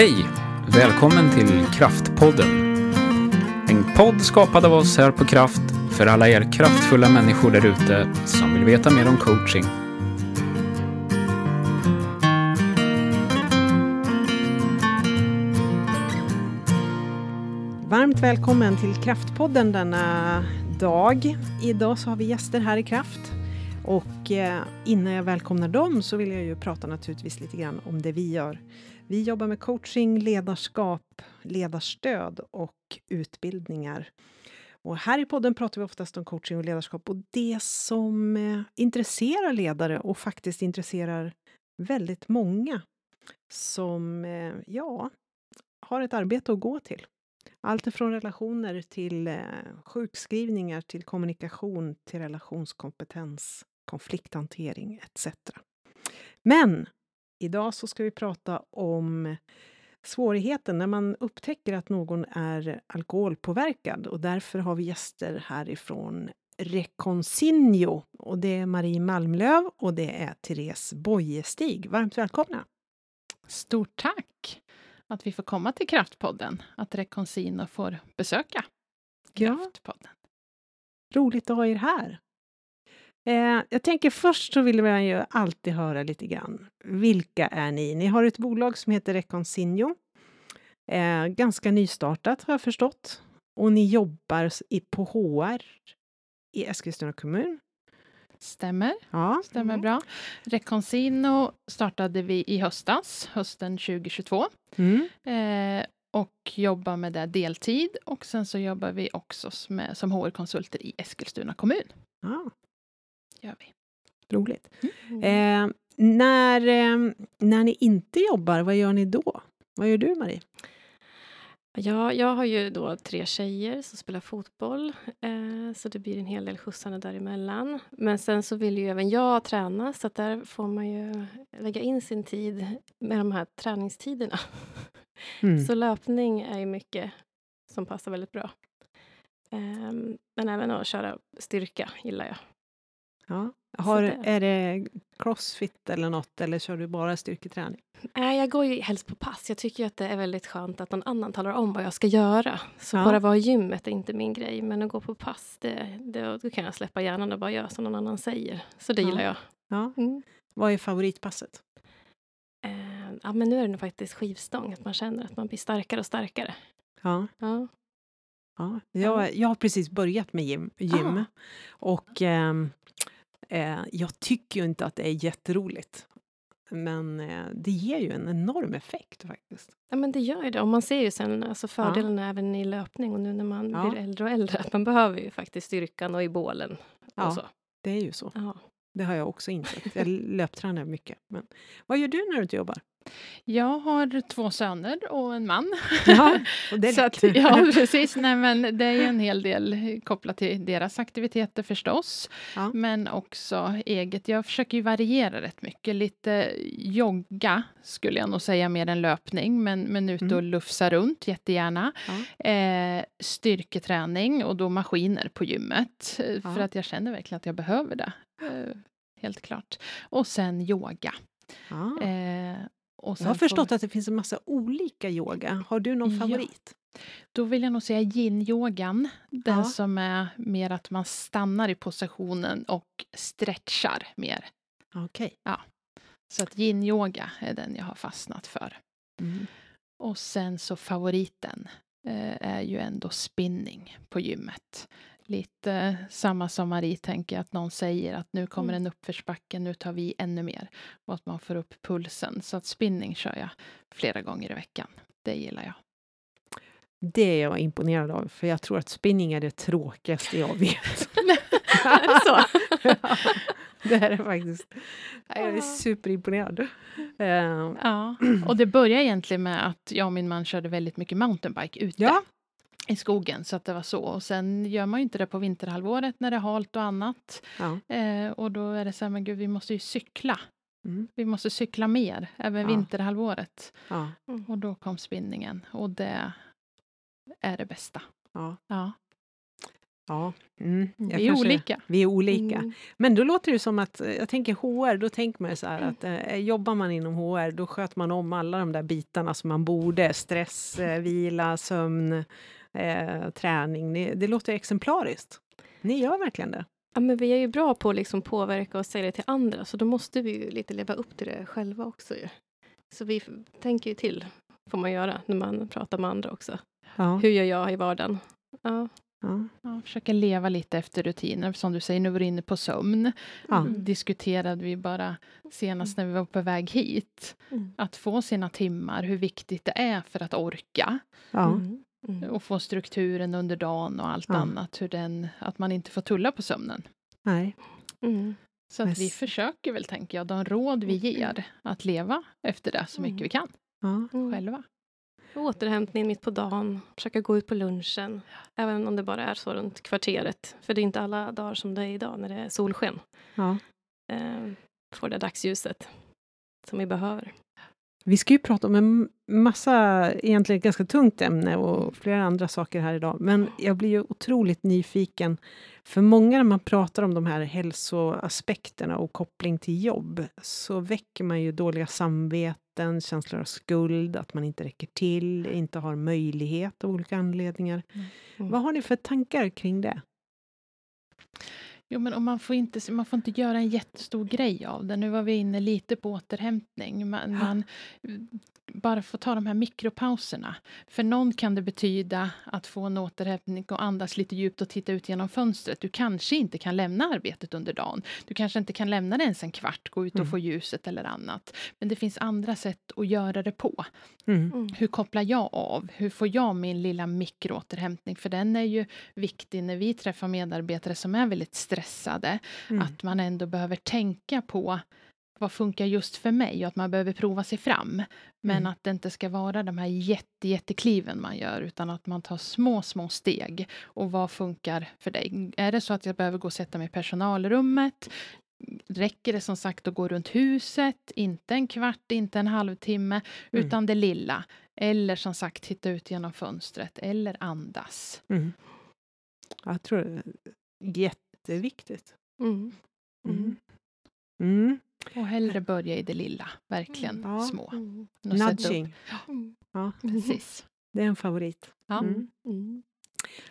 Hej! Välkommen till Kraftpodden. En podd skapad av oss här på Kraft för alla er kraftfulla människor där ute som vill veta mer om coaching. Varmt välkommen till Kraftpodden denna dag. Idag så har vi gäster här i Kraft. Och eh, innan jag välkomnar dem så vill jag ju prata naturligtvis lite grann om det vi gör. Vi jobbar med coaching, ledarskap, ledarstöd och utbildningar. Och här i podden pratar vi oftast om coaching och ledarskap och det som eh, intresserar ledare och faktiskt intresserar väldigt många som, eh, ja, har ett arbete att gå till. Allt ifrån relationer till eh, sjukskrivningar, till kommunikation, till relationskompetens, konflikthantering etc. Men idag så ska vi prata om svårigheten när man upptäcker att någon är alkoholpåverkad och därför har vi gäster härifrån Reconsigno och det är Marie Malmlöv och det är Therese Bojestig. Varmt välkomna! Stort tack att vi får komma till Kraftpodden, att Reconsigno får besöka Kraftpodden. Ja. Roligt att ha er här. Eh, jag tänker först så vill man ju alltid höra lite grann. Vilka är ni? Ni har ett bolag som heter Reconsigno. Eh, ganska nystartat har jag förstått. Och ni jobbar i, på HR i Eskilstuna kommun. Stämmer. Ja. Stämmer mm. bra. Reconcino startade vi i höstas, hösten 2022. Mm. Eh, och jobbar med det deltid och sen så jobbar vi också med, som HR-konsulter i Eskilstuna kommun. Ja. Gör vi. Roligt. Mm. Eh, när, eh, när ni inte jobbar, vad gör ni då? Vad gör du, Marie? Ja, jag har ju då tre tjejer som spelar fotboll, eh, så det blir en hel del skjutsande däremellan. Men sen så vill ju även jag träna, så där får man ju lägga in sin tid med de här träningstiderna. Mm. Så löpning är ju mycket som passar väldigt bra. Eh, men även att köra styrka gillar jag. Ja. Har. Är det crossfit eller något, eller kör du bara styrketräning? Nej, jag går ju helst på pass. Jag tycker att det är väldigt skönt att någon annan talar om vad jag ska göra. Så ja. bara vara i gymmet är inte min grej, men att gå på pass, det, det, då kan jag släppa hjärnan och bara göra som någon annan säger. Så det ja. gillar jag. Ja. Mm. Vad är favoritpasset? Eh, ja, men nu är det nog faktiskt skivstång, att man känner att man blir starkare och starkare. Ja. ja. ja. Jag, jag har precis börjat med gym. gym. Ah. Och eh, eh, jag tycker ju inte att det är jätteroligt. Men eh, det ger ju en enorm effekt faktiskt. Ja men det gör ju det. Och man ser ju sen alltså fördelarna ja. även i löpning och nu när man ja. blir äldre och äldre att man behöver ju faktiskt styrkan och i bålen. Ja, så. det är ju så. Ja. Det har jag också insett. Jag löptränar mycket. Men vad gör du när du inte jobbar? Jag har två söner och en man. Ja, och det är så att, ja, precis. Nej, men det är en hel del kopplat till deras aktiviteter förstås. Ja. Men också eget. Jag försöker ju variera rätt mycket. Lite jogga skulle jag nog säga mer än löpning. Men, men ute mm. och lufsa runt jättegärna. Ja. Eh, styrketräning och då maskiner på gymmet. Ja. För att jag känner verkligen att jag behöver det. Eh, helt klart. Och sen yoga. Ah. Eh, jag har förstått får... att det finns en massa olika yoga. Har du någon favorit? Ja. Då vill jag nog säga yin-yogan. Den ja. som är mer att man stannar i positionen och stretchar mer. Okej. Okay. Ja. Så att yin-yoga är den jag har fastnat för. Mm. Och sen så favoriten eh, är ju ändå spinning på gymmet lite samma som Marie tänker, att någon säger att nu kommer mm. en uppförsbacke, nu tar vi ännu mer. Och att man får upp pulsen. Så att spinning kör jag flera gånger i veckan. Det gillar jag. Det är jag imponerad av, för jag tror att spinning är det tråkigaste jag vet. är så? ja, det är det faktiskt. Jag är superimponerad. Uh. Ja, och det började egentligen med att jag och min man körde väldigt mycket mountainbike ute. Ja, i skogen, så att det var så. Och sen gör man ju inte det på vinterhalvåret när det är halt och annat. Ja. Eh, och då är det så här, men gud, vi måste ju cykla. Mm. Vi måste cykla mer, även ja. vinterhalvåret. Ja. Och då kom spinningen och det är det bästa. Ja. ja. Ja, mm. vi är kanske, olika. Vi är olika. Mm. Men då låter det som att, jag tänker HR, då tänker man så här att eh, jobbar man inom HR, då sköter man om alla de där bitarna som man borde. Stress, eh, vila, sömn, eh, träning. Det, det låter exemplariskt. Ni gör verkligen det. Ja, men vi är ju bra på att liksom påverka och säga det till andra, så då måste vi ju lite leva upp till det själva också. Ju. Så vi tänker ju till, får man göra, när man pratar med andra också. Ja. Hur gör jag i vardagen? Ja. Ja. Ja, försöka leva lite efter rutiner. Som du säger, nu var du inne på sömn. Ja. diskuterade vi bara senast när vi var på väg hit. Mm. Att få sina timmar, hur viktigt det är för att orka. Ja. Mm. Mm. Och få strukturen under dagen och allt ja. annat. Hur den, att man inte får tulla på sömnen. Nej. Mm. Så att vi försöker väl, tänker jag, de råd vi mm. ger, att leva efter det så mycket mm. vi kan. Ja. Själva. Återhämtning mitt på dagen, försöka gå ut på lunchen. Även om det bara är så runt kvarteret. För det är inte alla dagar som det är idag när det är solsken. Ja. Eh, får det dagsljuset som vi behöver. Vi ska ju prata om en massa, egentligen ganska tungt ämne och flera andra saker här idag. Men jag blir ju otroligt nyfiken. För många när man pratar om de här hälsoaspekterna och koppling till jobb så väcker man ju dåliga samveten, känslor av skuld, att man inte räcker till, inte har möjlighet av olika anledningar. Mm. Mm. Vad har ni för tankar kring det? Jo, men om man, får inte, man får inte göra en jättestor grej av det. Nu var vi inne lite på återhämtning. Man, man bara få ta de här mikropauserna. För någon kan det betyda att få en återhämtning och andas lite djupt och titta ut genom fönstret. Du kanske inte kan lämna arbetet under dagen. Du kanske inte kan lämna det ens en kvart, gå ut och mm. få ljuset eller annat. Men det finns andra sätt att göra det på. Mm. mm. Hur kopplar jag av? Hur får jag min lilla mikroåterhämtning? För den är ju viktig när vi träffar medarbetare som är väldigt stressade. Mm. Att man ändå behöver tänka på vad funkar just för mig och att man behöver prova sig fram. Men mm. att det inte ska vara de här jätte, jättekliven man gör utan att man tar små, små steg. Och vad funkar för dig? Är det så att jag behöver gå och sätta mig i personalrummet? Räcker det som sagt att gå runt huset? Inte en kvart, inte en halvtimme, mm. utan det lilla. Eller som sagt titta ut genom fönstret eller andas. Mm. Jag tror det är jätteviktigt. Mm. Mm. mm. Och hellre börja i det lilla, verkligen mm. ja. små. Mm. Nudging. Mm. Ja. Precis. Det är en favorit. Ja. Mm. Mm.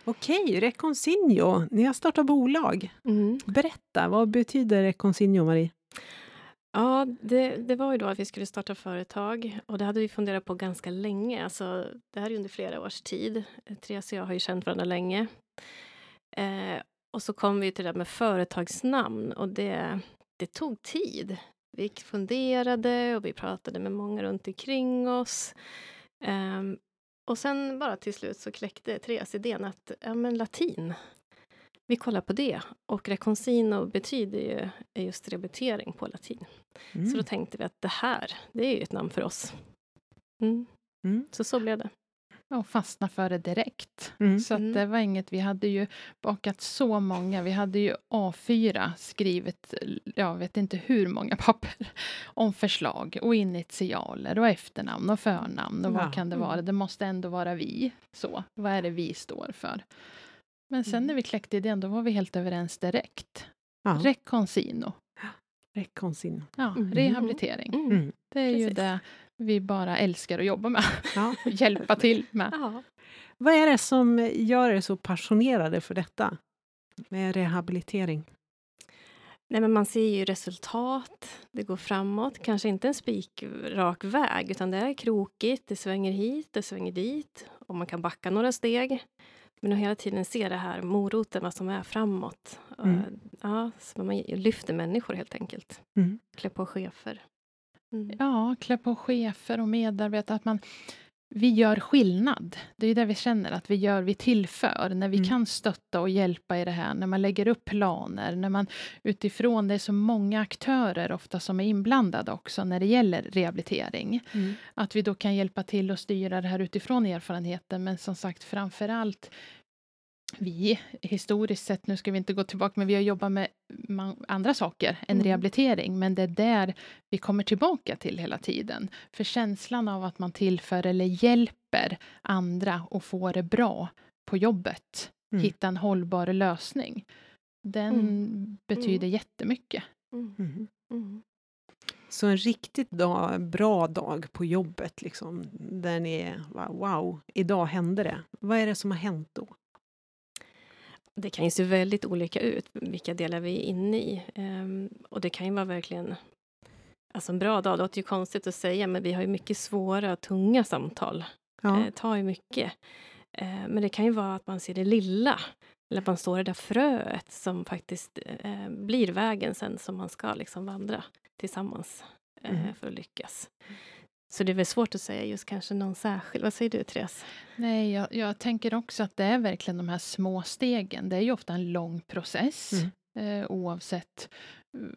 Okej, Reconsigno. Ni har startat bolag. Mm. Berätta, vad betyder Reconsigno, Marie? Ja, det, det, var ju då att vi skulle starta företag och det hade vi funderat på ganska länge. Alltså, det här är under flera års tid. Therese och jag har ju känt varandra länge. Eh, och så kom vi till det med företagsnamn och det, det tog tid. Vi funderade och vi pratade med många runt omkring oss. Um, och sen bara till slut så kläckte Therese idén att ja, men latin, vi kollar på det. Och reconcino betyder ju just rehabilitering på latin. Mm. Så då tänkte vi att det här, det är ju ett namn för oss. Mm. Mm. Så så blev det och fastna för det direkt. Mm. Så att det var inget, vi hade ju bakat så många, vi hade ju A4 skrivet, jag vet inte hur många papper, om förslag och initialer och efternamn och förnamn och ja. vad kan det vara? Mm. Det måste ändå vara vi. Så, vad är det vi står för? Men sen mm. när vi kläckte idén, då var vi helt överens direkt. Ja. Reconsino. Reconsino. Ja, mm. rehabilitering. Mm. Det är Precis. ju det vi bara älskar att jobba med. Ja. Hjälpa till med. Ja. Vad är det som gör er så passionerade för detta? Med rehabilitering? Nej, men man ser ju resultat, det går framåt. Kanske inte en spikrak väg, utan det är krokigt, det svänger hit, det svänger dit och man kan backa några steg. Men att hela tiden se det här moroten, vad som är framåt. Mm. Ja, så man lyfter människor helt enkelt. Mm. Klä på chefer. Mm. Ja, klä på chefer och medarbetare. Att man, vi gör skillnad. Det är det vi känner att vi gör, vi tillför. När vi mm. kan stötta och hjälpa i det här, när man lägger upp planer, när man utifrån, det är så många aktörer ofta som är inblandade också när det gäller rehabilitering. Mm. Att vi då kan hjälpa till och styra det här utifrån erfarenheten, men som sagt framför allt vi historiskt sett, nu ska vi inte gå tillbaka, men vi har jobbat med andra saker än mm. rehabilitering, men det är där vi kommer tillbaka till hela tiden. För känslan av att man tillför eller hjälper andra och får det bra på jobbet mm. hitta en hållbar lösning. Den mm. betyder mm. jättemycket. Mm. mm. mm. Så en riktigt dag, bra dag på jobbet, liksom, där ni är wow, idag hände det. Vad är det som har hänt då? Det kan ju se väldigt olika ut, vilka delar vi är inne i. Um, och det kan ju vara verkligen Alltså en bra dag, det låter ju konstigt att säga, men vi har ju mycket svåra, tunga samtal. Ja. Eh, tar ju mycket. Eh, men det kan ju vara att man ser det lilla. Eller att man står det där fröet som faktiskt eh, blir vägen sen som man ska liksom vandra tillsammans eh, mm. för att lyckas. Så det är väl svårt att säga just kanske någon särskild. Vad säger du, Therese? Nej, jag, jag tänker också att det är verkligen de här små stegen. Det är ju ofta en lång process. Mm. Eh, oavsett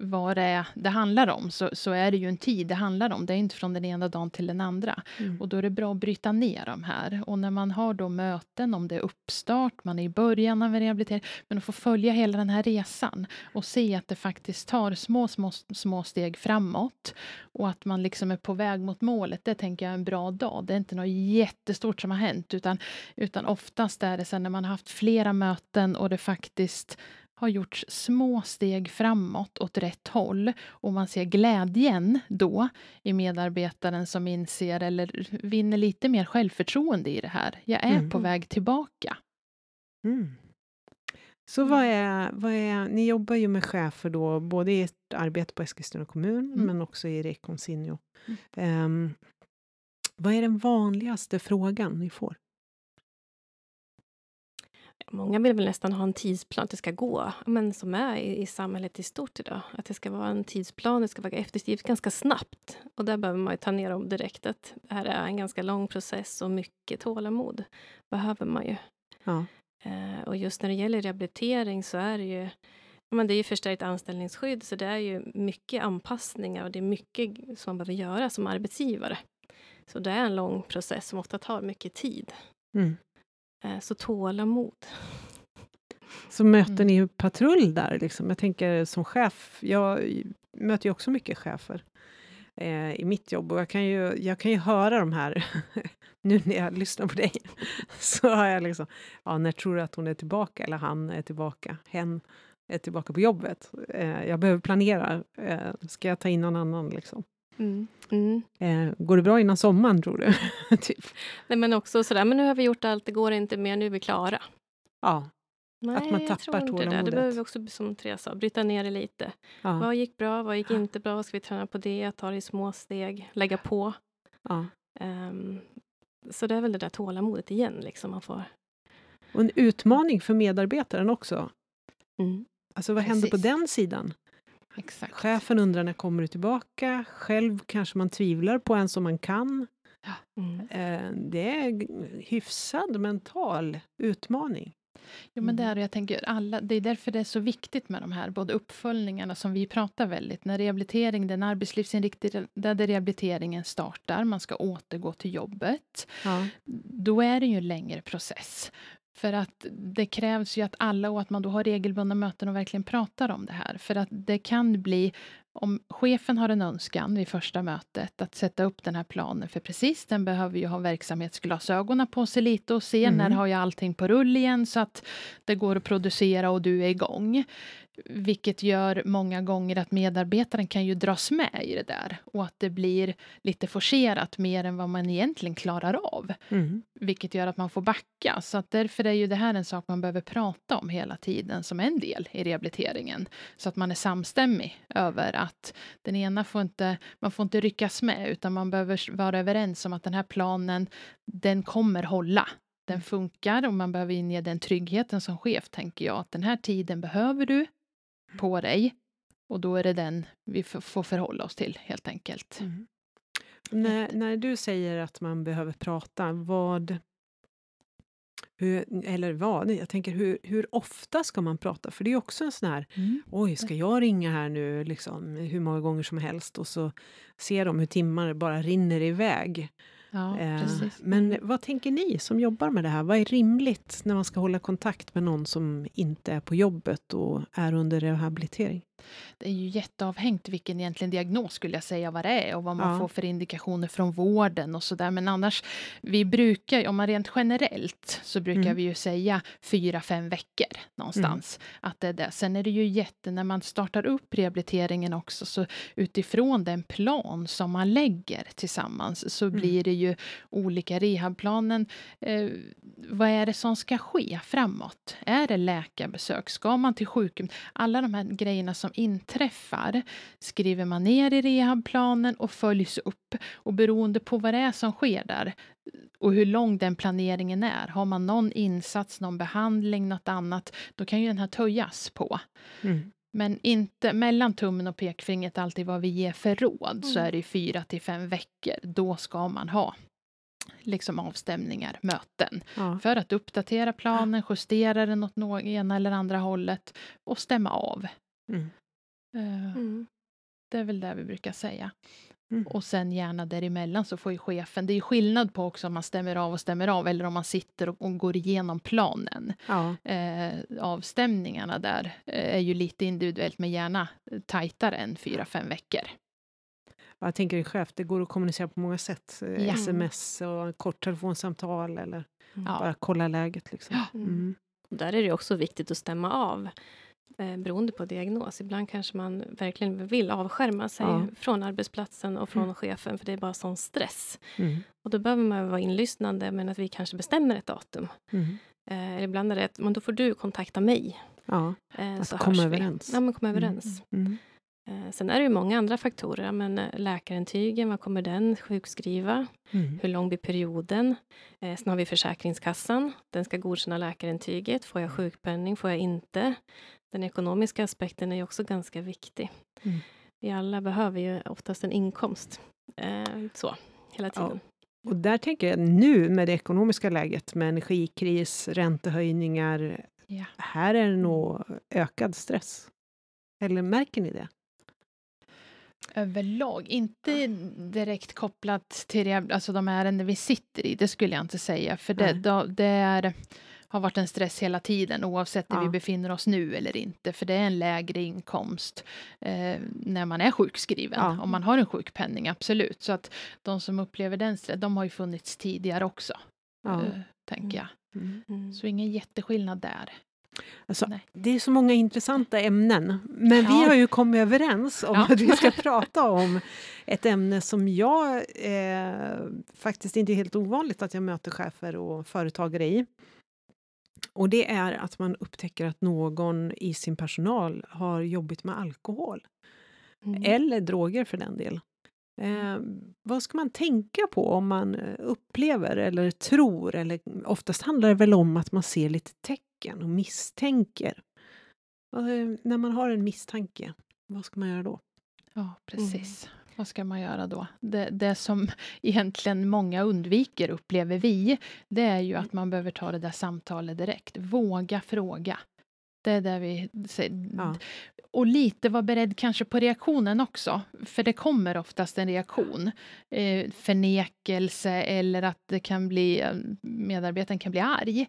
vad det är det handlar om, så, så är det ju en tid det handlar om. Det är inte från den ena dagen till den andra. Mm. Och då är det bra att bryta ner de här. Och när man har då möten, om det är uppstart, man är i början av en rehabilitering, men att få följa hela den här resan och se att det faktiskt tar små, små, små steg framåt och att man liksom är på väg mot målet, det tänker jag är en bra dag. Det är inte något jättestort som har hänt, utan, utan oftast är det sen när man har haft flera möten och det faktiskt har gjorts små steg framåt åt rätt håll och man ser glädjen då i medarbetaren som inser eller vinner lite mer självförtroende i det här. Jag är mm. på väg tillbaka. Mm. Så vad är, vad är, ni jobbar ju med chefer då, både i ert arbete på Eskilstuna kommun, mm. men också i Reconsinio. Um, vad är den vanligaste frågan ni får? Många vill väl nästan ha en tidsplan att det ska gå, men som är i, i samhället i stort idag. Att det ska vara en tidsplan, det ska vara efterskrivet ganska snabbt. Och där behöver man ju ta ner dem direkt. Att det här är en ganska lång process och mycket tålamod behöver man ju. Ja. Eh, och just när det gäller rehabilitering så är det ju men det är ju förstärkt anställningsskydd, så det är ju mycket anpassningar och det är mycket som man behöver göra som arbetsgivare. Så det är en lång process som ofta tar mycket tid. Mm. Eh, så tålamod. Så möter mm. ni patrull där? Liksom? Jag tänker som chef, jag möter ju också mycket chefer eh, i mitt jobb och jag kan ju, jag kan ju höra de här, nu när jag lyssnar på dig, så har jag liksom, ja, när tror du att hon är tillbaka? Eller han är tillbaka, hen är tillbaka på jobbet. Eh, jag behöver planera, eh, ska jag ta in någon annan liksom? Mm. Mm. Eh, går det bra innan sommaren, tror du? typ. Nej, men också sådär, men nu har vi gjort allt, det går inte mer, nu är vi klara. Ja. Nej, att man tappar tålamodet. Det. det behöver vi också, som Therese sa, bryta ner det lite. Ja. Vad gick bra, vad gick inte bra, vad ska vi träna på det, ta det i små steg, lägga på. Ja. Um, så det är väl det där tålamodet igen, liksom man får. Och en utmaning för medarbetaren också. Mm. Alltså vad händer på den sidan? Exakt. Chefen undrar när kommer du tillbaka? Själv kanske man tvivlar på en som man kan. Ja. Mm. Eh, det är hyfsad mental utmaning. Jo, men det mm. är, jag tänker alla, det är därför det är så viktigt med de här både uppföljningarna som vi pratar väldigt, när rehabilitering, den arbetslivsinriktade rehabiliteringen startar, man ska återgå till jobbet, ja. då är det ju en längre process. För att det krävs ju att alla och att man då har regelbundna möten och verkligen pratar om det här. För att det kan bli, om chefen har en önskan vid första mötet att sätta upp den här planen, för precis den behöver ju ha verksamhetsglasögonen på sig lite och se mm. när har jag allting på rull igen så att det går att producera och du är igång. Vilket gör många gånger att medarbetaren kan ju dras med i det där och att det blir lite forcerat mer än vad man egentligen klarar av. Mm. Vilket gör att man får backa. Så att därför är ju det här en sak man behöver prata om hela tiden som en del i rehabiliteringen. Så att man är samstämmig över att den ena får inte, man får inte ryckas med utan man behöver vara överens om att den här planen, den kommer hålla den funkar och man behöver inge den tryggheten som chef, tänker jag. Att den här tiden behöver du på dig. Och då är det den vi får förhålla oss till, helt enkelt. Mm. När, när du säger att man behöver prata, vad... Hur, eller vad? Jag tänker, hur, hur ofta ska man prata? För det är också en sån här... Mm. Oj, ska jag ringa här nu liksom, hur många gånger som helst? Och så ser de hur timmar bara rinner iväg. Ja, eh, men vad tänker ni som jobbar med det här? Vad är rimligt när man ska hålla kontakt med någon som inte är på jobbet och är under rehabilitering? Det är ju jätteavhängt vilken egentligen diagnos skulle jag säga vad det är och vad man ja. får för indikationer från vården och så där. Men annars, vi brukar, om man rent generellt, så brukar mm. vi ju säga fyra, fem veckor någonstans. Mm. Att det är det. Sen är det ju jätte, när man startar upp rehabiliteringen också, så utifrån den plan som man lägger tillsammans, så mm. blir det ju olika rehabplanen. Eh, vad är det som ska ske framåt? Är det läkarbesök? Ska man till sjukhus? Alla de här grejerna som inträffar skriver man ner i rehabplanen och följs upp. Och beroende på vad det är som sker där och hur lång den planeringen är. Har man någon insats, någon behandling, något annat, då kan ju den här töjas på. Mm. Men inte mellan tummen och pekfingret alltid vad vi ger för råd, mm. så är det fyra till fem veckor. Då ska man ha liksom avstämningar, möten. Ja. För att uppdatera planen, justera den åt något ena eller andra hållet och stämma av. Mm. Uh, mm. Det är väl det vi brukar säga. Mm. Och sen gärna däremellan så får ju chefen, det är ju skillnad på också om man stämmer av och stämmer av eller om man sitter och, och går igenom planen. Ja. Eh, avstämningarna där eh, är ju lite individuellt men gärna tajtare än fyra, fem veckor. Jag tänker en chef, det går att kommunicera på många sätt. Eh, ja. Sms och kort telefonsamtal eller mm. bara kolla läget. Liksom. Mm. Där är det också viktigt att stämma av eh, beroende på diagnos. Ibland kanske man verkligen vill avskärma sig ja. från arbetsplatsen och från mm. chefen för det är bara sån stress. Mm. Och då behöver man vara inlyssnande men att vi kanske bestämmer ett datum. Mm. Eh, ibland är det att men då får du kontakta mig. Ja, eh, att komma överens. Ja, men komma överens. Mm. Mm. Eh, sen är det ju många andra faktorer. Men eh, läkarintygen, vad kommer den sjukskriva? Mm. Hur lång blir perioden? Sen har vi Försäkringskassan. Den ska godkänna läkarintyget. Får jag mm. sjukpenning? Får jag inte? Den ekonomiska aspekten är ju också ganska viktig. Mm. Vi alla behöver ju oftast en inkomst. så, hela tiden. Ja. Och där tänker jag nu med det ekonomiska läget med energikris, räntehöjningar. Ja. Här är det nog ökad stress. Eller märker ni det? överlag. Inte direkt kopplat till det, alltså de ärenden vi sitter i, det skulle jag inte säga. För det, då, det är, har varit en stress hela tiden oavsett ja. vi befinner oss nu eller inte. För det är en lägre inkomst eh, när man är sjukskriven. Ja. Om man har en sjukpenning, absolut. Så att de som upplever den stressen, de har ju funnits tidigare också. Ja. Eh, tänker jag. Mm. Mm. Så ingen jätteskillnad där. Alltså, det är så många intressanta ämnen, men ja. vi har ju kommit överens om ja. att vi ska prata om ett ämne som jag eh, faktiskt inte är helt ovanligt att jag möter chefer och företagare i. Och det är att man upptäcker att någon i sin personal har jobbat med alkohol. Mm. Eller droger för den delen. Eh, vad ska man tänka på om man upplever eller tror, eller oftast handlar det väl om att man ser lite tecken och misstänker. När man har en misstanke, vad ska man göra då? Ja, precis. Mm. Vad ska man göra då? Det, det som egentligen många undviker, upplever vi, det är ju att man behöver ta det där samtalet direkt. Våga fråga. Det är det vi säger. Ja. Och lite vara beredd kanske på reaktionen också. För det kommer oftast en reaktion. Eh, förnekelse eller att det kan bli, eh, medarbetaren kan bli arg.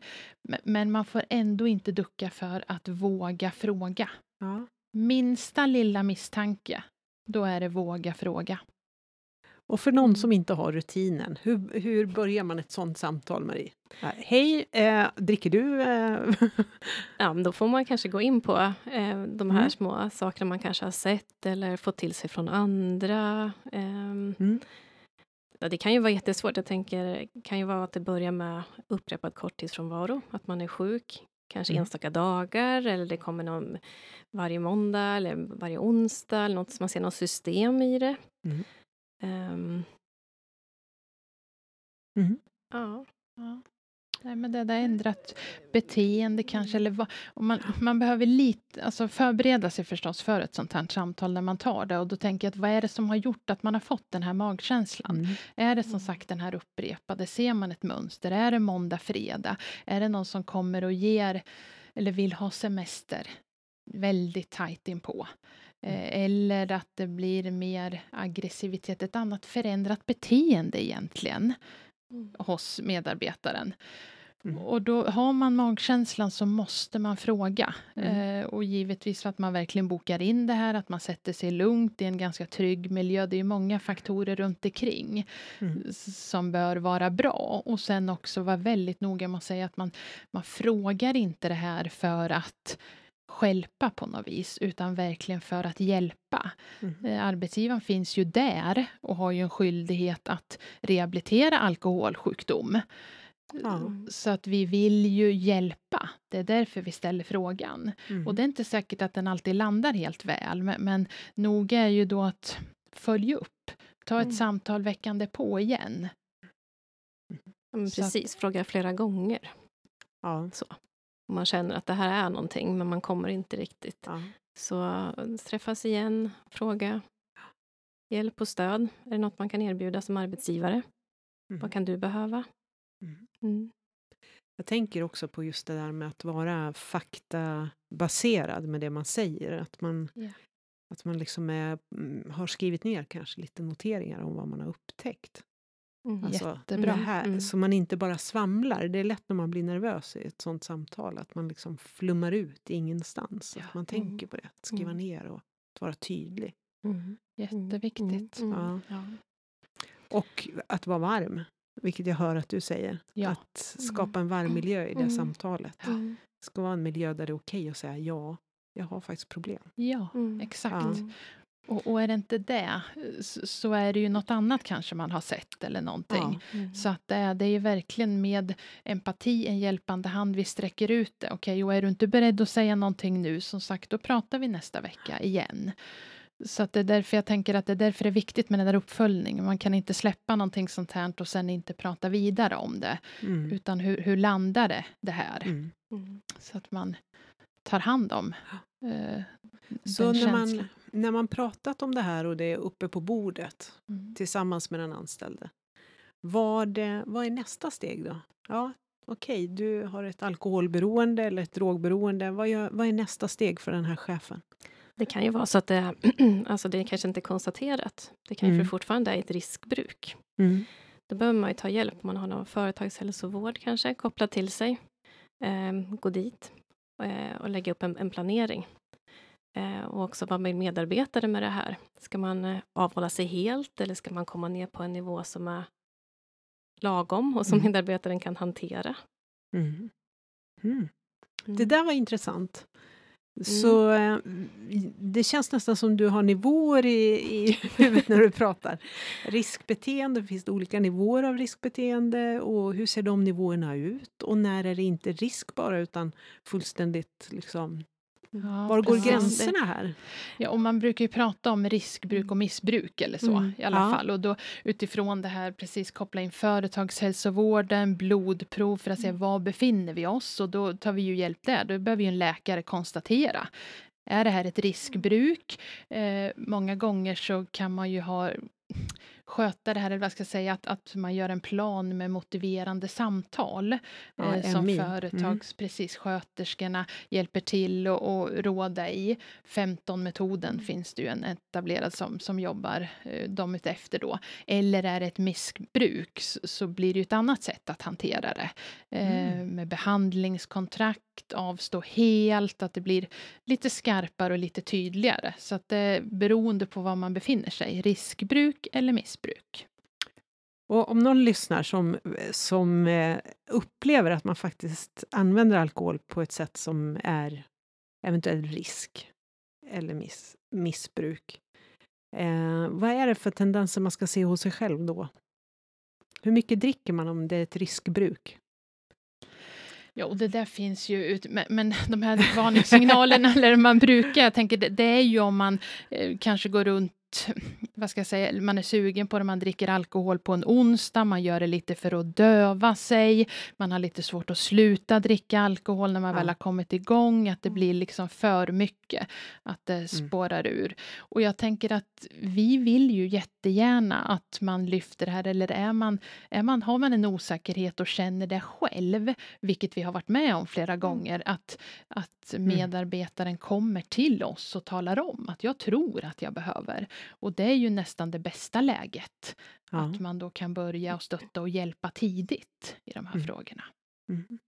Men man får ändå inte ducka för att våga fråga. Ja. Minsta lilla misstanke, då är det våga fråga. Och för någon mm. som inte har rutinen, hur, hur börjar man ett sånt samtal, Marie? Hej, eh, dricker du? Eh? ja, då får man kanske gå in på eh, de här mm. små sakerna man kanske har sett eller fått till sig från andra. Ehm, mm. Ja, det kan ju vara jättesvårt. Jag tänker, kan ju vara att det börjar med upprepad korttidsfrånvaro, att man är sjuk, kanske mm. enstaka dagar eller det kommer någon varje måndag eller varje onsdag eller något, man ser något system i det. Mm. Um. Mm. Ja. ja. Nej, men det där ändrat beteende kanske, eller vad, man, man behöver lite, alltså förbereda sig förstås för ett sånt här samtal när man tar det och då tänker jag att vad är det som har gjort att man har fått den här magkänslan? Mm. Är det som sagt den här upprepade, ser man ett mönster? Är det måndag, fredag? Är det någon som kommer och ger eller vill ha semester väldigt tajt inpå? Mm. Eh, eller att det blir mer aggressivitet, ett annat förändrat beteende egentligen mm. hos medarbetaren. Mm. Och då har man magkänslan så måste man fråga. Mm. Eh, och givetvis att man verkligen bokar in det här, att man sätter sig lugnt i en ganska trygg miljö. Det är många faktorer runt omkring mm. som bör vara bra. Och sen också vara väldigt noga med att säga att man, man frågar inte det här för att skälpa på något vis, utan verkligen för att hjälpa. Mm. Eh, arbetsgivaren finns ju där och har ju en skyldighet att rehabilitera alkoholsjukdom. Mm. Så att vi vill ju hjälpa. Det är därför vi ställer frågan. Mm. Och det är inte säkert att den alltid landar helt väl, men, men noga är ju då att följa upp. Ta ett mm. samtal veckan på igen. Ja, precis, att, fråga flera gånger. Ja. Så. Om man känner att det här är någonting, men man kommer inte riktigt. Ja. Så träffas igen, fråga hjälp och stöd. Är det något man kan erbjuda som arbetsgivare? Mm. Vad kan du behöva? Mm. Mm. Jag tänker också på just det där med att vara faktabaserad med det man säger. Att man, yeah. att man liksom är, mm, har skrivit ner kanske lite noteringar om vad man har upptäckt. Mm, alltså, jättebra. Här, mm. Så man inte bara svamlar. Det är lätt när man blir nervös i ett sånt samtal att man liksom flummar ut ingenstans. Ja. Att man mm. tänker på det, att skriva mm. ner och att vara tydlig. Mm. Jätteviktigt. Ja. Ja. Och att vara varm. Vilket jag hör att du säger. Ja. Att skapa en varm miljö i det mm. samtalet. Det ska vara en miljö där det är okej okay att säga ja, jag har faktiskt problem. Ja, mm. exakt. Ja. Och, och, är det inte det, så är det ju något annat kanske man har sett eller någonting. Ja. Mm. Så att det, är, det är ju verkligen med empati, en hjälpande hand, vi sträcker ut det. Okej, okay, och är du inte beredd att säga någonting nu, som sagt, då pratar vi nästa vecka igen. Så att det är därför jag tänker att det är därför det är viktigt med den där uppföljningen. Man kan inte släppa någonting sånt här och sen inte prata vidare om det. Mm. Utan hur, hur landar det, det här? Mm. Så att man tar hand om eh, Så när man, när man pratat om det här och det är uppe på bordet mm. tillsammans med den anställde. Vad, vad är nästa steg då? Ja, okej, du har ett alkoholberoende eller ett drogberoende. Vad, gör, vad är nästa steg för den här chefen? Det kan ju vara så att det, alltså det kanske inte är konstaterat. Det kan ju mm. fortfarande är ett riskbruk. Mm. Då behöver man ju ta hjälp. om Man har någon företagshälsovård kanske kopplat till sig. Eh, gå dit eh, och lägga upp en, en planering. Eh, och också vara med medarbetare med det här. Ska man eh, avhålla sig helt eller ska man komma ner på en nivå som är lagom och som mm. medarbetaren kan hantera? Mm. Mm. Det där var intressant. Mm. Så eh, det känns nästan som du har nivåer i, i huvudet när du pratar. Riskbeteende, finns det olika nivåer av riskbeteende och hur ser de nivåerna ut? Och när är det inte risk bara utan fullständigt liksom Ja, Var går gränserna här? Ja, och man brukar ju prata om riskbruk och missbruk eller så mm. i alla ja. fall. Och då utifrån det här precis koppla in företagshälsovården, blodprov för att se mm. var befinner vi oss och då tar vi ju hjälp där. Då behöver ju en läkare konstatera är det här ett riskbruk? Eh, många gånger så kan man ju ha sköta det här, eller vad ska jag säga, att, att man gör en plan med motiverande samtal. Ja, eh, som företags, mm. precis, sköterskorna hjälper till och, och råda i. 15-metoden mm. finns det ju en etablerad som, som jobbar eh, de efter då. Eller är det ett missbruk så, blir det ju ett annat sätt att hantera det. Eh, mm. Med behandlingskontrakt, avstå helt, att det blir lite skarpare och lite tydligare. Så att det beroende på var man befinner sig, riskbruk eller missbruk missbruk. Och om någon lyssnar som, som eh, upplever att man faktiskt använder alkohol på ett sätt som är eventuell risk eller miss, missbruk. Eh, vad är det för tendenser man ska se hos sig själv då? Hur mycket dricker man om det är ett riskbruk? Ja, och det där finns ju ut, men, men de här varningssignalerna, eller man brukar, jag tänker det, det är ju om man eh, kanske går runt vad ska jag säga, man är sugen på det, man dricker alkohol på en onsdag, man gör det lite för att döva sig, man har lite svårt att sluta dricka alkohol när man ja. väl har kommit igång, att det mm. blir liksom för mycket, att det mm. spårar mm. ur. Och jag tänker att vi vill ju jättegärna att man lyfter det här, eller är man, är man, har man en osäkerhet och känner det själv, vilket vi har varit med om flera mm. gånger, att, att medarbetaren kommer till oss och talar om att jag tror att jag behöver och det är ju nästan det bästa läget. Ja. Att man då kan börja och stötta och hjälpa tidigt i de här mm. frågorna. Mm.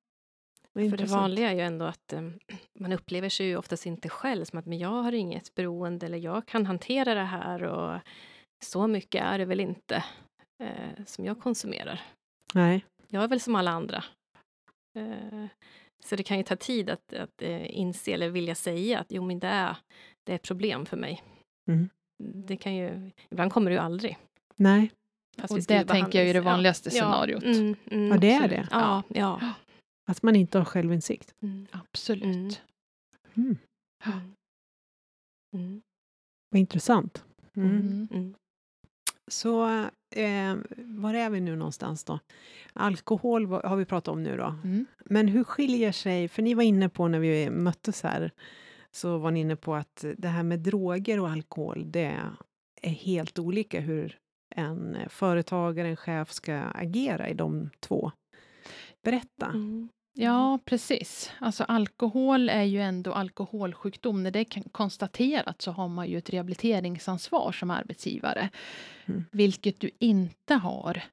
För det vanliga är ju ändå att um, man upplever sig ju oftast inte själv som att men jag har inget beroende eller jag kan hantera det här och så mycket är det väl inte eh, som jag konsumerar. Nej. Jag är väl som alla andra. Eh, så det kan ju ta tid att, att eh, inse eller vilja säga att jo, men det är, det är ett problem för mig. Mm. Det kan ju, ibland kommer det ju aldrig. Nej. Fast och det tänker jag är det vanligaste ja. scenariot. Mm, mm, ja, det är det. Ja, ja. Att man inte har självinsikt. Mm. Absolut. Mm. Mm. Vad intressant. Så eh, var är vi nu någonstans då? Alkohol har vi pratat om nu då. Mm. Men hur skiljer sig, för ni var inne på när vi möttes här, så var ni inne på att det här med droger och alkohol, det är helt olika hur en företagare, en chef ska agera i de två. Berätta. Mm. Ja, precis. Alltså alkohol är ju ändå alkoholsjukdom. När det är konstaterat så har man ju ett rehabiliteringsansvar som arbetsgivare. Mm. Vilket du inte har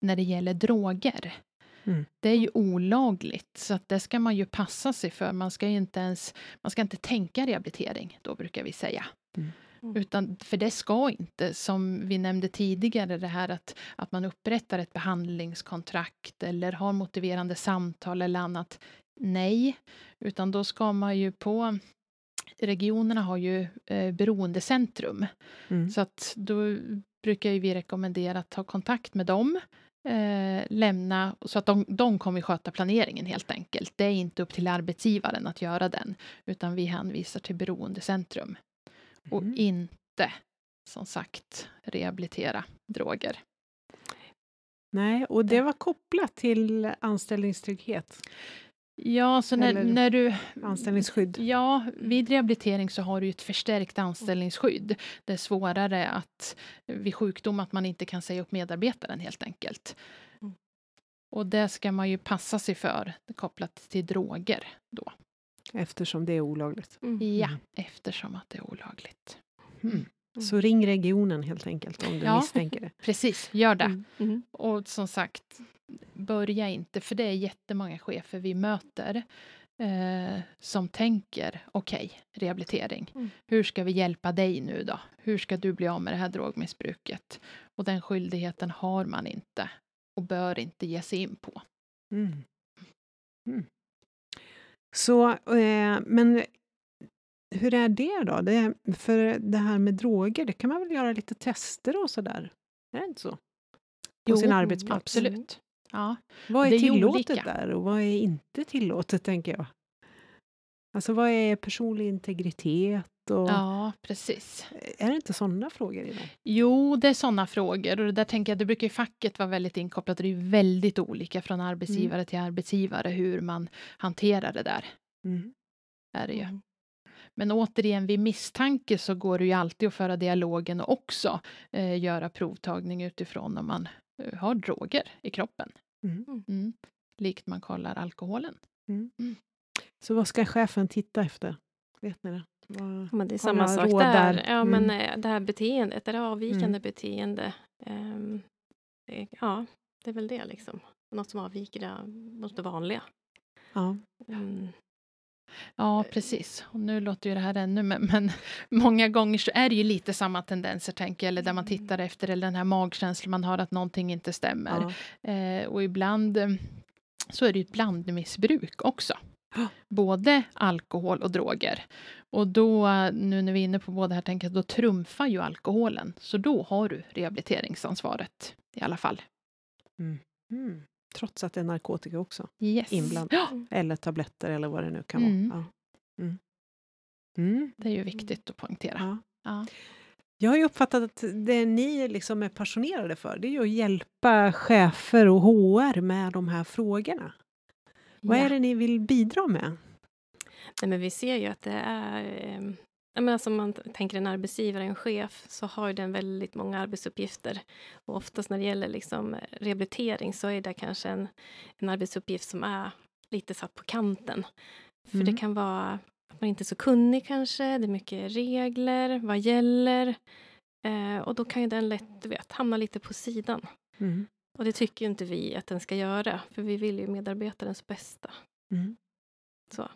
när det gäller droger. Mm. Det är ju olagligt, så att det ska man ju passa sig för. Man ska inte ens man ska inte tänka rehabilitering, då brukar vi säga. Mm. Mm. Utan, för det ska inte, som vi nämnde tidigare, det här att, att man upprättar ett behandlingskontrakt eller har motiverande samtal eller annat. Nej, utan då ska man ju på regionerna har ju eh, beroendecentrum. Mm. Så att då brukar ju vi rekommendera att ta kontakt med dem. Eh, lämna, så att de, de kommer sköta planeringen helt enkelt. Det är inte upp till arbetsgivaren att göra den, utan vi hänvisar till beroendecentrum och mm. inte, som sagt, rehabilitera droger. Nej, och det var kopplat till anställningstrygghet? Ja, så när, när du... Anställningsskydd? Ja, vid rehabilitering så har du ett förstärkt anställningsskydd. Det är svårare att vid sjukdom att man inte kan säga upp medarbetaren helt enkelt. Mm. Och det ska man ju passa sig för kopplat till droger då. Eftersom det är olagligt? Mm. Ja, eftersom att det är olagligt. Mm. Mm. Så ring regionen helt enkelt om du ja, misstänker det. Precis, gör det. Mm. mm. Och som sagt, börja inte, för det är jättemånga chefer vi möter eh, som tänker, okej, okay, rehabilitering. Mm. Hur ska vi hjälpa dig nu då? Hur ska du bli av med det här drogmissbruket? Och den skyldigheten har man inte och bör inte ge sig in på. Mm. Så, eh, men hur är det då? Det, för det här med droger, det kan man väl göra lite tester och sådär? Är det inte så? På jo, sin arbetsplats? absolut. Ja. Vad är, är tillåtet olika. där och vad är inte tillåtet, tänker jag? Alltså vad är personlig integritet? Och, ja, precis. Är det inte sådana frågor i dem? Jo, det är sådana frågor. Och där tänker jag, det brukar ju facket vara väldigt inkopplat. Det är väldigt olika från arbetsgivare mm. till arbetsgivare hur man hanterar det där. Mm. Är det ju. Mm. Men återigen, vid misstanke så går det ju alltid att föra dialogen och också eh, göra provtagning utifrån om man eh, har droger i kroppen. Mm. Mm. Likt man kollar alkoholen. Mm. mm. Så vad ska chefen titta efter? Vet ni det? Vad, men det är samma sak där. där. Ja, men mm. eh, det här beteendet, det här avvikande mm. beteende. Um, det, ja, det är väl det liksom. Något som avviker mot det vanliga. Ja. Um, Ja, precis. Och nu låter ju det här ännu, men, men, många gånger så är det ju lite samma tendenser, tänker jag, eller där man mm. tittar efter, eller den här magkänslan man har att någonting inte stämmer. Ja. Eh, och ibland eh, så är det ju ett blandmissbruk också. Både alkohol och droger. Och då, nu när vi är inne på båda här, tänker jag, då trumfar ju alkoholen. Så då har du rehabiliteringsansvaret i alla fall. Mm. Mm. Trots att det är narkotika också yes. inblandat. Ja. Eller tabletter eller vad det nu kan mm. vara. Ja. Mm. Mm. Det är ju viktigt att poängtera. Ja. ja. Jag har ju uppfattat att det ni liksom är passionerade för, det är ju att hjälpa chefer och HR med de här frågorna. Vad är det ni vill bidra med? Nej, men vi ser ju att det är eh, men alltså man tänker en arbetsgivare, en chef, så har den väldigt många arbetsuppgifter. Och oftast när det gäller liksom rehabilitering så är det kanske en, en arbetsuppgift som är lite satt på kanten. För mm. det kan vara att man inte är så kunnig kanske, det är mycket regler, vad gäller? Eh, och då kan ju den lätt, du vet, hamna lite på sidan. Mm. Och det tycker inte vi att den ska göra, för vi vill ju medarbetarens bästa. Mm. Så.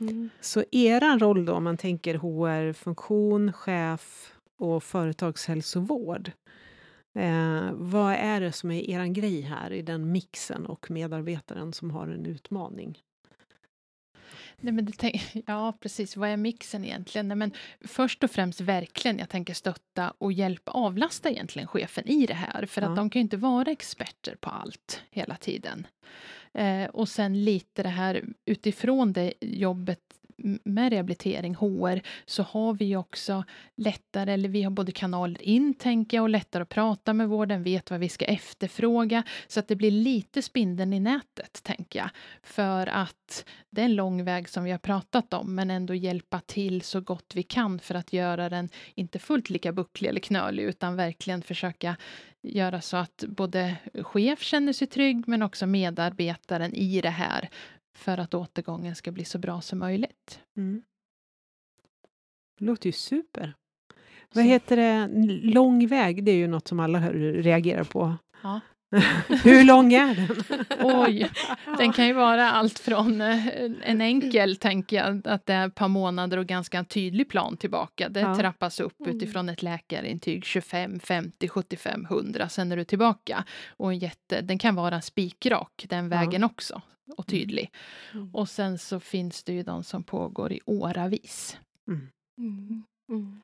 Mm. Så er roll då, om man tänker HR-funktion, chef och företagshälsovård. Eh, vad är det som är er grej här i den mixen och medarbetaren som har en utmaning? Nej, men det, ja, precis. Vad är mixen egentligen? Nej, men först och främst verkligen, jag tänker stötta och hjälpa, avlasta egentligen chefen i det här. För ja. att de kan ju inte vara experter på allt hela tiden. Eh, och sen lite det här utifrån det jobbet med rehabilitering, HR, så har vi också lättare, eller vi har både kanaler in, tänker jag, och lättare att prata med vården, vet vad vi ska efterfråga, så att det blir lite spindeln i nätet, tänker jag. För att det är en lång väg som vi har pratat om, men ändå hjälpa till så gott vi kan för att göra den inte fullt lika bucklig eller knölig, utan verkligen försöka göra så att både chef känner sig trygg, men också medarbetaren i det här för att återgången ska bli så bra som möjligt. Mm. Det låter ju super. Vad heter det, lång väg, det är ju något som alla reagerar på. Ja. Hur lång är den? Oj, den kan ju vara allt från eh, en enkel, tänker jag, att det är ett par månader och ganska tydlig plan tillbaka. Det ja. trappas upp mm. utifrån ett läkarintyg 25, 50, 75, 100, sen är du tillbaka. Och en jätte, den kan vara spikrak den vägen ja. också och mm. tydlig. Mm. Och sen så finns det ju de som pågår i åravis. Mm. mm. Mm.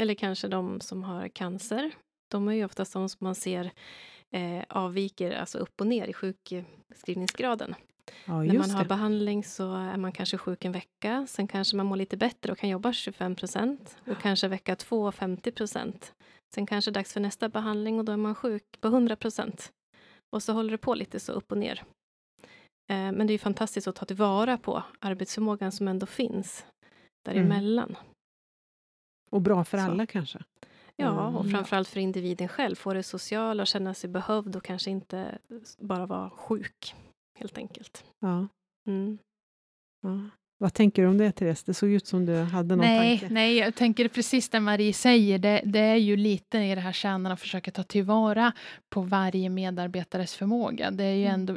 Eller kanske de som har cancer. De är ju oftast de som man ser eh, avviker alltså upp och ner i sjukskrivningsgraden. Ja, När man har det. behandling så är man kanske sjuk en vecka, sen kanske man mår lite bättre och kan jobba 25 procent och kanske vecka två 50 procent. Sen kanske det är dags för nästa behandling och då är man sjuk på 100 procent. Och så håller det på lite så upp och ner. Eh, men det är fantastiskt att ta tillvara på arbetsförmågan som ändå finns däremellan. Mm. Och bra för så. alla kanske? Ja, och mm. framförallt för individen själv. Få det sociala och känna sig behövd och kanske inte bara vara sjuk, helt enkelt. Ja. Mm. ja. Vad tänker du om det, Therese? Det såg ut som du hade någon nej, tanke. Nej, jag tänker precis det Marie säger. Det, det är ju lite i det här kärnan att försöka ta tillvara på varje medarbetares förmåga. Det är ju mm. ändå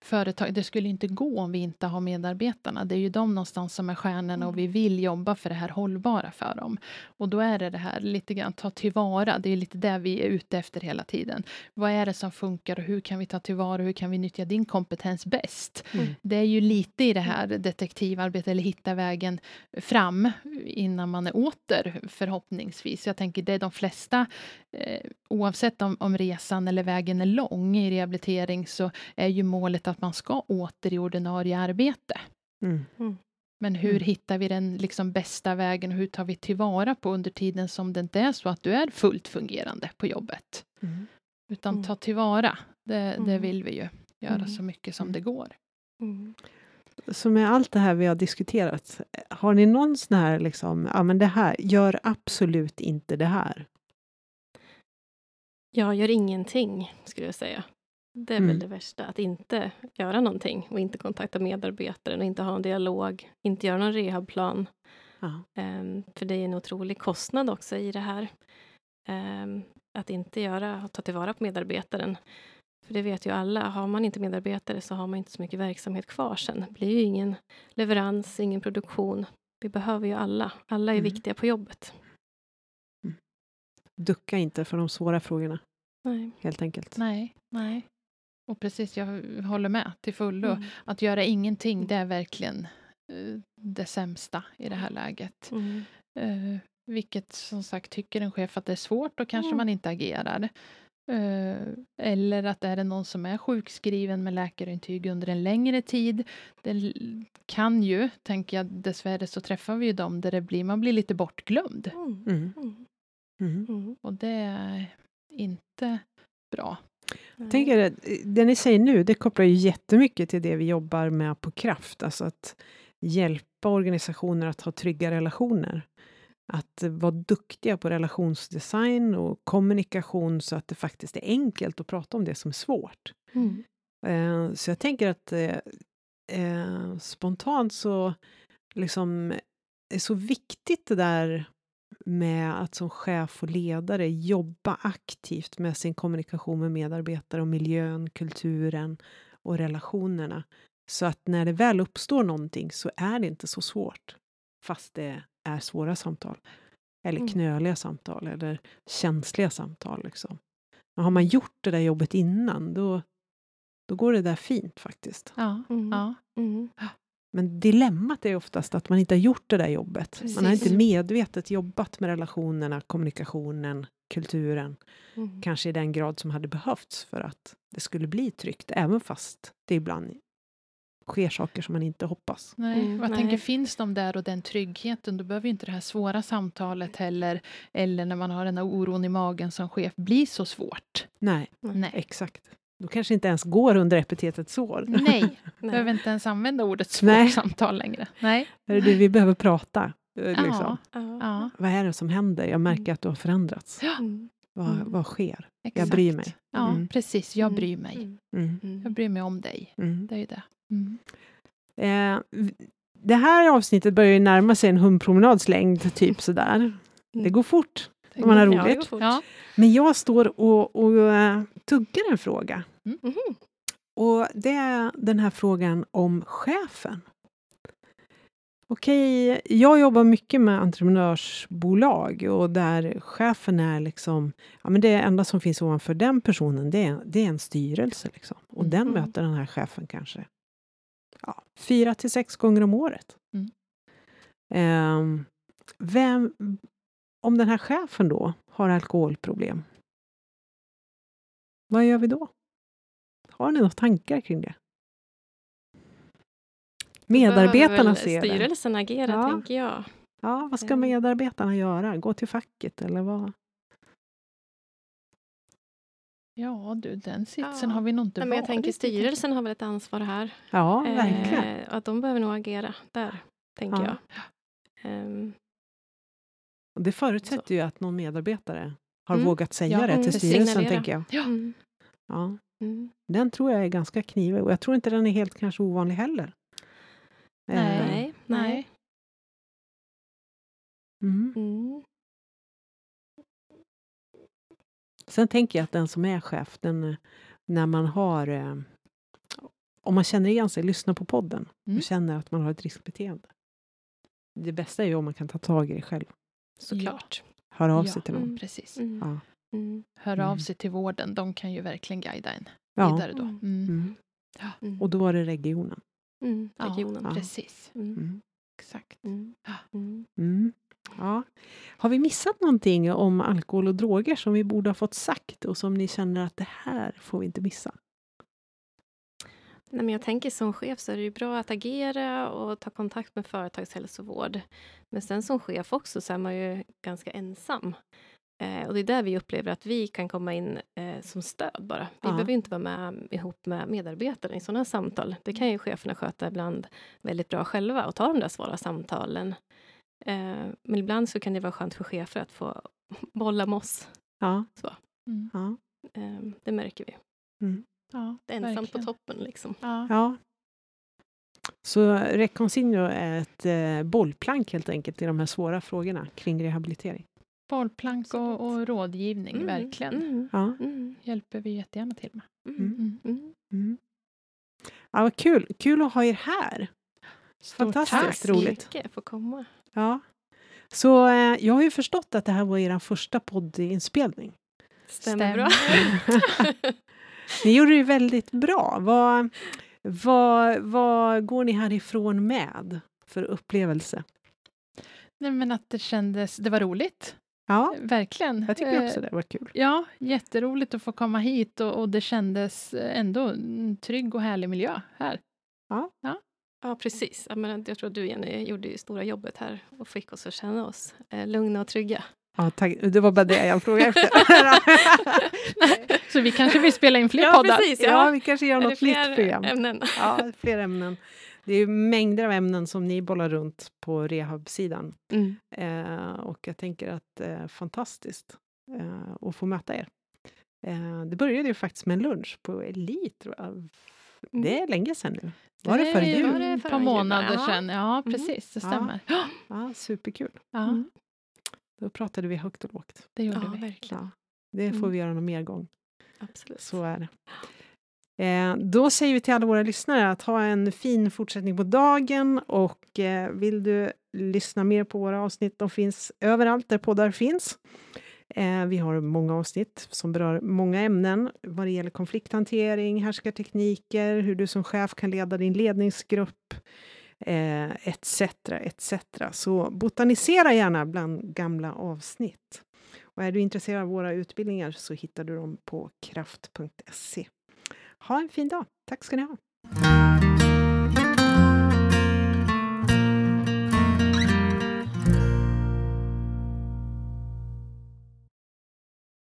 företag, det skulle inte gå om vi inte har medarbetarna. Det är ju de någonstans som är stjärnorna och vi mm. vill jobba för det här hållbara för dem. Och då är det det här lite grann ta tillvara. Det är lite det vi är ute efter hela tiden. Vad är det som funkar och hur kan vi ta tillvara? Hur kan vi nyttja din kompetens bäst? Mm. Det är ju lite i det här detektivarbete eller hitta vägen fram innan man är åter förhoppningsvis. Jag tänker det är de flesta, eh, oavsett om, om resan eller vägen är lång i rehabilitering så är ju målet att man ska åter i ordinarie arbete. Mm. Mm. Men hur mm. hittar vi den liksom bästa vägen och hur tar vi tillvara på under tiden som det inte är så att du är fullt fungerande på jobbet? Mm. Utan mm. ta tillvara, det, det mm. vill vi ju göra så mycket som det går. Så med allt det här vi har diskuterat, har ni någon sån här liksom, ja men det här, gör absolut inte det här? Jag gör ingenting, skulle jag säga. Det är mm. väl det värsta, att inte göra någonting och inte kontakta medarbetaren och inte ha en dialog, inte göra någon rehabplan. Um, för det är en otrolig kostnad också i det här. Um, att inte göra, ta tillvara på medarbetaren. För det vet ju alla, har man inte medarbetare så har man inte så mycket verksamhet kvar sen. Det blir ju ingen leverans, ingen produktion. Vi behöver ju alla. Alla är mm. viktiga på jobbet. Mm. Ducka inte för de svåra frågorna. Nej. Helt enkelt. Nej, nej. Och precis, jag håller med till fullo. Mm. Att göra ingenting, det är verkligen uh, det sämsta i det här läget. Mm. Uh, vilket som sagt, tycker en chef att det är svårt, då kanske mm. man inte agerar. Uh, eller att är det någon som är sjukskriven med läkarintyg under en längre tid. Det kan ju, tänker jag, dessvärre så träffar vi ju dem där det blir, man blir lite bortglömd. Mm. Mm. mm. mm. Och det är inte bra. Jag tänker att eh, det ni säger nu, det kopplar ju jättemycket till det vi jobbar med på Kraft, alltså att hjälpa organisationer att ha trygga relationer. Att vara duktiga på relationsdesign och kommunikation så att det faktiskt är enkelt att prata om det som är svårt. Mm. Eh, så jag tänker att eh, eh, spontant så liksom är så viktigt det där med att som chef och ledare jobba aktivt med sin kommunikation med medarbetare och miljön, kulturen och relationerna. Så att när det väl uppstår någonting så är det inte så svårt. Fast det är svåra samtal. Eller mm. knöliga samtal eller känsliga samtal. Liksom. Men har man gjort det där jobbet innan då, då går det där fint faktiskt. Ja. Mm. ja. Mm. Men dilemmat är oftast att man inte har gjort det där jobbet. Precis. Man har inte medvetet jobbat med relationerna, kommunikationen, kulturen. Mm. Kanske i den grad som hade behövts för att det skulle bli tryggt, även fast det ibland sker saker som man inte hoppas. Nej, mm, jag nej. tänker, finns de där och den tryggheten, då behöver inte det här svåra samtalet heller, eller när man har den här oron i magen som chef, bli så svårt. Nej, nej. exakt. Då kanske inte ens går under epitetet sår. Nej, behöver inte ens använda ordet svårt Nej. samtal längre. Nej. Det vi behöver prata. Eh, liksom. Ja, ja. Vad är det som händer? Jag märker att du har förändrats. Ja. Mm. Vad, mm. vad sker? Exakt. Jag bryr mig. Ja, mm. precis. Jag mm. bryr mig. Mm. Mm. Jag bryr mig om dig. Det är ju det. Eh, det här avsnittet börjar ju närma sig en hundpromenads längd, typ sådär. Det går fort om man har roligt. Ja, Men jag står och, och uh, tuggar en fråga. Mm. Mm. Och det är den här frågan om chefen. Okej, jag jobbar mycket med entreprenörsbolag och där chefen är liksom, ja men det enda som finns ovanför den personen, det är, det är en styrelse liksom. Och mm. den möter den här chefen kanske fyra till sex gånger om året. Mm. Um, vem, om den här chefen då har alkoholproblem, vad gör vi då? Har ni några tankar kring det? Medarbetarna ser det. Styrelsen agera, ja. tänker jag. Ja, vad ska eh. medarbetarna göra? Gå till facket eller vad? Ja du, den sitsen ja. har vi nog inte Nej, men Jag tänker styrelsen har väl ett ansvar här. Ja, verkligen. Eh, att de behöver nog agera där, tänker ja. jag. Um, det förutsätter så. ju att någon medarbetare har mm. vågat säga ja, det till styrelsen, signalera. tänker jag. Ja. Mm. ja. Mm. Den tror jag är ganska knivig och jag tror inte den är helt kanske ovanlig heller. Nej, eh. nej. Mm. Sen tänker jag att den som är chef, den, när man har... Eh, om man känner igen sig, lyssnar på podden mm. och känner att man har ett riskbeteende. Det bästa är ju om man kan ta tag i det själv. Såklart. Hör av ja. sig till någon. Mm, precis. Mm. Ja. Mm. Hör av sig till vården, de kan ju verkligen guida en ja. vidare då. Mm. Mm. Mm. Och då var det regionen. regionen, ja, precis. Exakt. Ja. Har vi missat någonting om alkohol och droger som vi borde ha fått sagt och som ni känner att det här får vi inte missa? Nej, men jag tänker som chef så är det ju bra att agera och ta kontakt med företagshälsovård. Men sen som chef också så är man ju ganska ensam. Eh, och det är där vi upplever att vi kan komma in eh, som stöd bara. Vi ja. behöver inte vara med ihop med medarbetare i sådana samtal. Det kan ju cheferna sköta ibland väldigt bra själva och ta de där svåra samtalen. Eh, men ibland så kan det vara skönt för chefer att få bolla med oss. Ja. Så. Mm. Ja. Eh, det märker vi. Mm. Ja, Ensam på toppen liksom. Ja. ja. Så Reconsigno är ett eh, bollplank helt enkelt i de här svåra frågorna kring rehabilitering. Bollplank och, och rådgivning, mm. verkligen. Mm. Ja. Mm. hjälper vi jättegärna till med. Mm. Mm. Ja, vad kul! Kul att ha er här. Stort Fantastiskt tack. roligt. Tack för komma. Ja. Så eh, jag har ju förstått att det här var er första poddinspelning. Stämmer, Stämmer. bra. Ni gjorde det väldigt bra. Vad, vad, vad går ni härifrån med för upplevelse? Nej, men att det kändes, det var roligt. Ja, verkligen. Jag tycker också det var kul. Ja, jätteroligt att få komma hit och, och det kändes ändå en trygg och härlig miljö här. Ja, ja. Ja precis. Jag, menar, jag tror att du Jenny gjorde det stora jobbet här och fick oss att känna oss eh, lugna och trygga. Ja, tack. Det var bara det jag frågade efter. Så vi kanske vill spela in fler ja, poddar? Precis, ja. ja, vi kanske gör något nytt program. Ämnen? Ja, fler ämnen. Det är mängder av ämnen som ni bollar runt på rehabsidan. Mm. Eh, och jag tänker att det är fantastiskt eh, att få möta er. Eh, det började ju faktiskt med en lunch på Elit. Mm. Det är länge sedan nu. Var det, före jul? Var det ett par månader sedan. Ja, mm. precis. Det stämmer. Ja, ja superkul. Ja. Mm. Då pratade vi högt och lågt. Det gjorde ja, vi. verkligen. Ja, det får mm. vi göra någon mer gång. Absolut. Så är det. Eh, då säger vi till alla våra lyssnare att ha en fin fortsättning på dagen och eh, vill du lyssna mer på våra avsnitt, de finns överallt där poddar finns. Eh, vi har många avsnitt som berör många ämnen vad det gäller konflikthantering, härskartekniker, hur du som chef kan leda din ledningsgrupp, eh, etc. etc. Så botanisera gärna bland gamla avsnitt. Och är du intresserad av våra utbildningar så hittar du dem på kraft.se. Ha en fin dag. Tack ska ni ha.